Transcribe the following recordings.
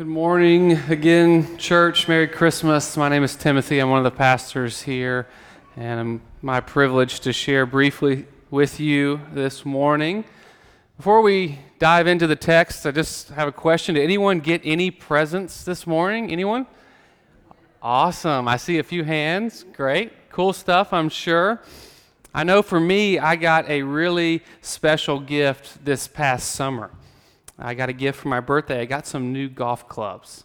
Good morning again, church. Merry Christmas. My name is Timothy. I'm one of the pastors here, and it's my privilege to share briefly with you this morning. Before we dive into the text, I just have a question. Did anyone get any presents this morning? Anyone? Awesome. I see a few hands. Great. Cool stuff, I'm sure. I know for me, I got a really special gift this past summer. I got a gift for my birthday. I got some new golf clubs.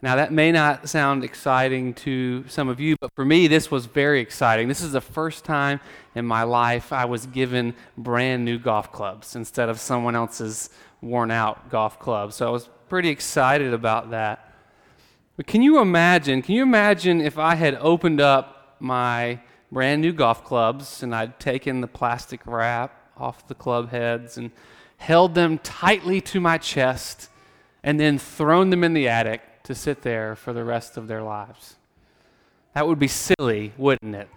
Now, that may not sound exciting to some of you, but for me, this was very exciting. This is the first time in my life I was given brand new golf clubs instead of someone else's worn out golf clubs. So I was pretty excited about that. But can you imagine? Can you imagine if I had opened up my brand new golf clubs and I'd taken the plastic wrap off the club heads and held them tightly to my chest, and then thrown them in the attic to sit there for the rest of their lives. That would be silly, wouldn't it?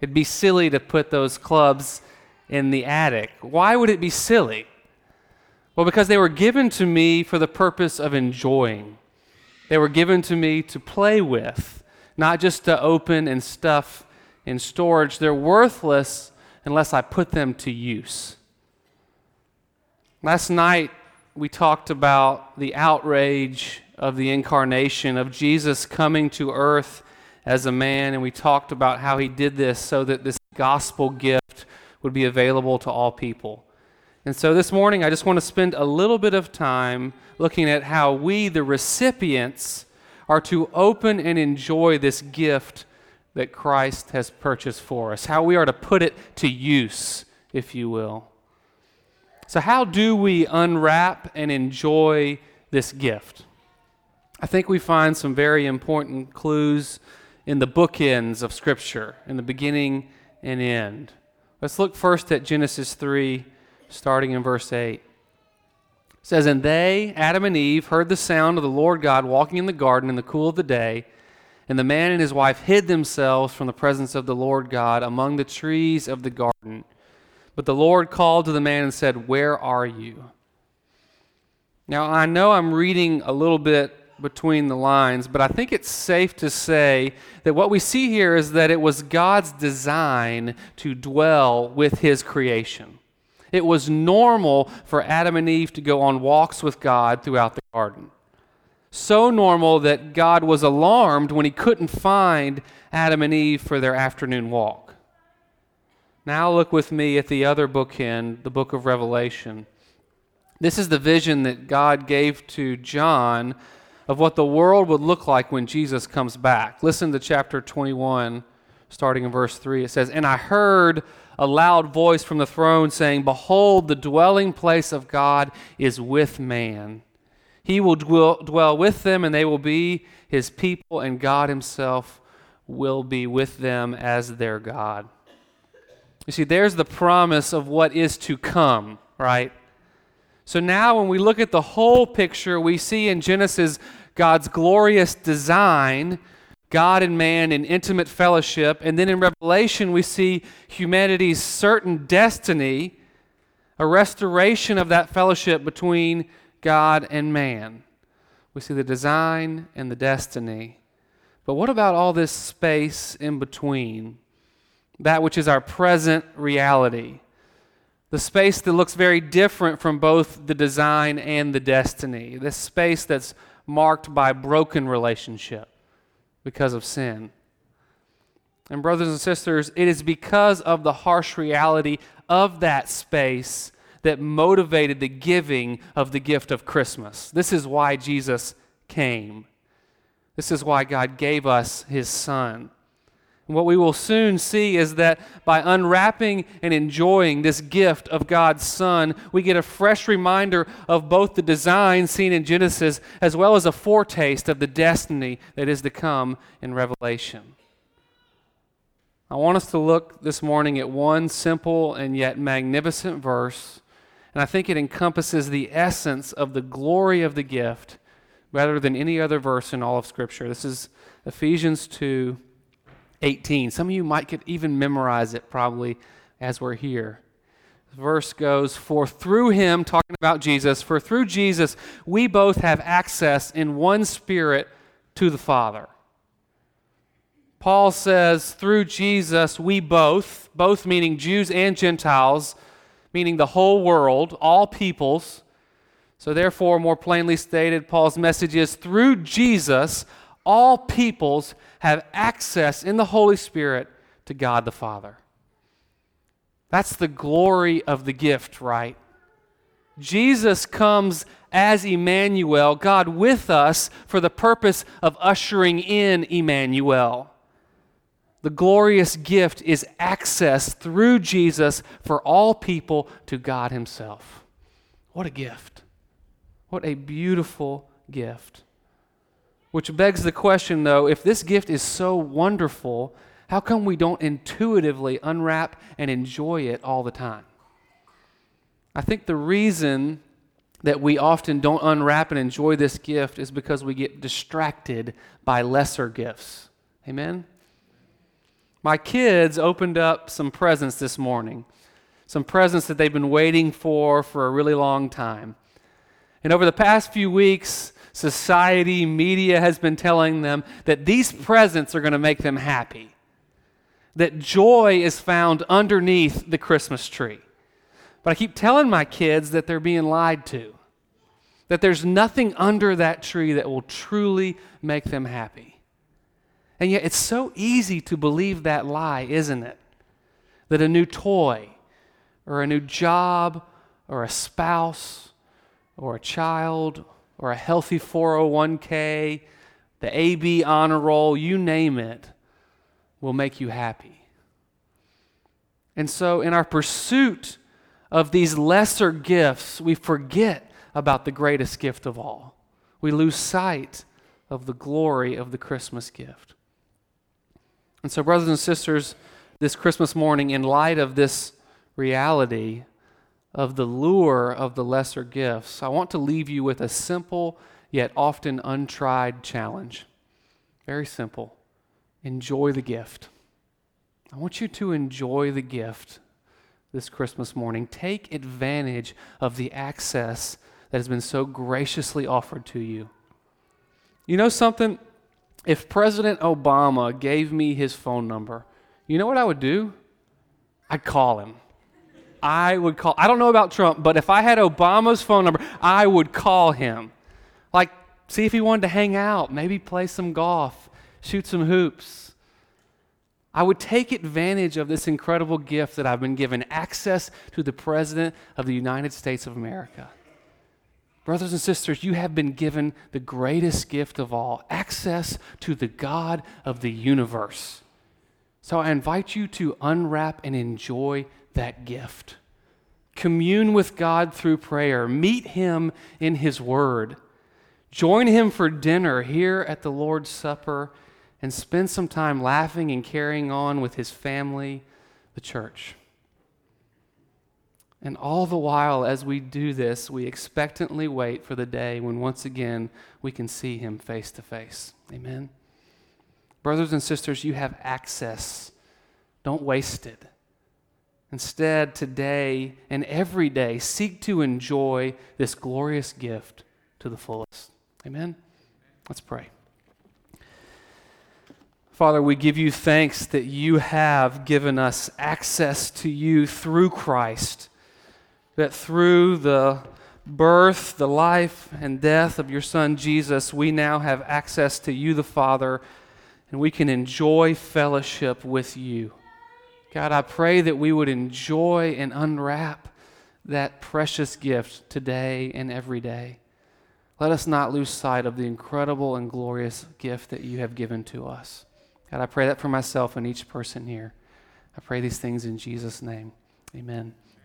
It'd be silly to put those clubs in the attic. Why would it be silly? Well, because they were given to me for the purpose of enjoying. They were given to me to play with, not just to open and stuff in storage. They're worthless unless I put them to use. Last night, we talked about the outrage of the incarnation, of Jesus coming to earth as a man, and we talked about how he did this so that this gospel gift would be available to all people. And so this morning, I just want to spend a little bit of time looking at how we, the recipients, are to open and enjoy this gift that Christ has purchased for us, how we are to put it to use, if you will. So, how do we unwrap and enjoy this gift? I think we find some very important clues in the bookends of Scripture, in the beginning and end. Let's look first at Genesis 3, starting in verse 8. It says, And they, Adam and Eve, heard the sound of the Lord God walking in the garden in the cool of the day. And the man and his wife hid themselves from the presence of the Lord God among the trees of the garden. But the Lord called to the man and said, Where are you? Now, I know I'm reading a little bit between the lines, but I think it's safe to say that what we see here is that it was God's design to dwell with his creation. It was normal for Adam and Eve to go on walks with God throughout the garden. So normal that God was alarmed when he couldn't find Adam and Eve for their afternoon walk. Now look with me at the other bookend, the book of Revelation. This is the vision that God gave to John of what the world would look like when Jesus comes back. Listen to chapter 21, starting in verse 3. It says, And I heard a loud voice from the throne saying, Behold, the dwelling place of God is with man. He will dwell with them, and they will be his people, and God himself will be with them as their God. You see, there's the promise of what is to come, right? So now, when we look at the whole picture, we see in Genesis God's glorious design, God and man in intimate fellowship. And then in Revelation, we see humanity's certain destiny, a restoration of that fellowship between God and man. We see the design and the destiny. But what about all this space in between? That which is our present reality. The space that looks very different from both the design and the destiny. This space that's marked by broken relationship because of sin. And, brothers and sisters, it is because of the harsh reality of that space that motivated the giving of the gift of Christmas. This is why Jesus came. This is why God gave us his Son. What we will soon see is that by unwrapping and enjoying this gift of God's Son, we get a fresh reminder of both the design seen in Genesis as well as a foretaste of the destiny that is to come in Revelation. I want us to look this morning at one simple and yet magnificent verse, and I think it encompasses the essence of the glory of the gift rather than any other verse in all of Scripture. This is Ephesians 2 18. Some of you might could even memorize it probably as we're here. verse goes, For through him, talking about Jesus, for through Jesus, we both have access in one spirit to the Father. Paul says, through Jesus, we both, both meaning Jews and Gentiles, meaning the whole world, all peoples. So, therefore, more plainly stated, Paul's message is through Jesus, all peoples have access in the Holy Spirit to God the Father. That's the glory of the gift, right? Jesus comes as Emmanuel, God with us, for the purpose of ushering in Emmanuel. The glorious gift is access through Jesus for all people to God Himself. What a gift! What a beautiful gift. Which begs the question, though, if this gift is so wonderful, how come we don't intuitively unwrap and enjoy it all the time? I think the reason that we often don't unwrap and enjoy this gift is because we get distracted by lesser gifts. Amen? My kids opened up some presents this morning, some presents that they've been waiting for for a really long time. And over the past few weeks, society, media has been telling them that these presents are going to make them happy that joy is found underneath the Christmas tree. But I keep telling my kids that they're being lied to, that there's nothing under that tree that will truly make them happy. And yet, it's so easy to believe that lie, isn't it? That a new toy, or a new job, or a spouse, or a child, or a healthy 401k, the AB honor roll, you name it, will make you happy. And so, in our pursuit of these lesser gifts, we forget about the greatest gift of all. We lose sight of the glory of the Christmas gift. And so, brothers and sisters, this Christmas morning, in light of this reality of the lure of the lesser gifts, I want to leave you with a simple yet often untried challenge. Very simple enjoy the gift. I want you to enjoy the gift this Christmas morning. Take advantage of the access that has been so graciously offered to you. You know something? If President Obama gave me his phone number, you know what I would do? I'd call him. I would call. I don't know about Trump, but if I had Obama's phone number, I would call him. Like, see if he wanted to hang out, maybe play some golf, shoot some hoops. I would take advantage of this incredible gift that I've been given access to the President of the United States of America. Brothers and sisters, you have been given the greatest gift of all access to the God of the universe. So I invite you to unwrap and enjoy that gift. Commune with God through prayer, meet Him in His Word, join Him for dinner here at the Lord's Supper and spend some time laughing and carrying on with his family, the church. And all the while, as we do this, we expectantly wait for the day when once again we can see him face to face. Amen. Brothers and sisters, you have access. Don't waste it. Instead, today and every day, seek to enjoy this glorious gift to the fullest. Amen. Let's pray. Father, we give you thanks that you have given us access to you through Christ, that through the birth, the life, and death of your Son Jesus, we now have access to you, the Father, and we can enjoy fellowship with you. God, I pray that we would enjoy and unwrap that precious gift today and every day. Let us not lose sight of the incredible and glorious gift that you have given to us. God, I pray that for myself and each person here. I pray these things in Jesus' name. Amen.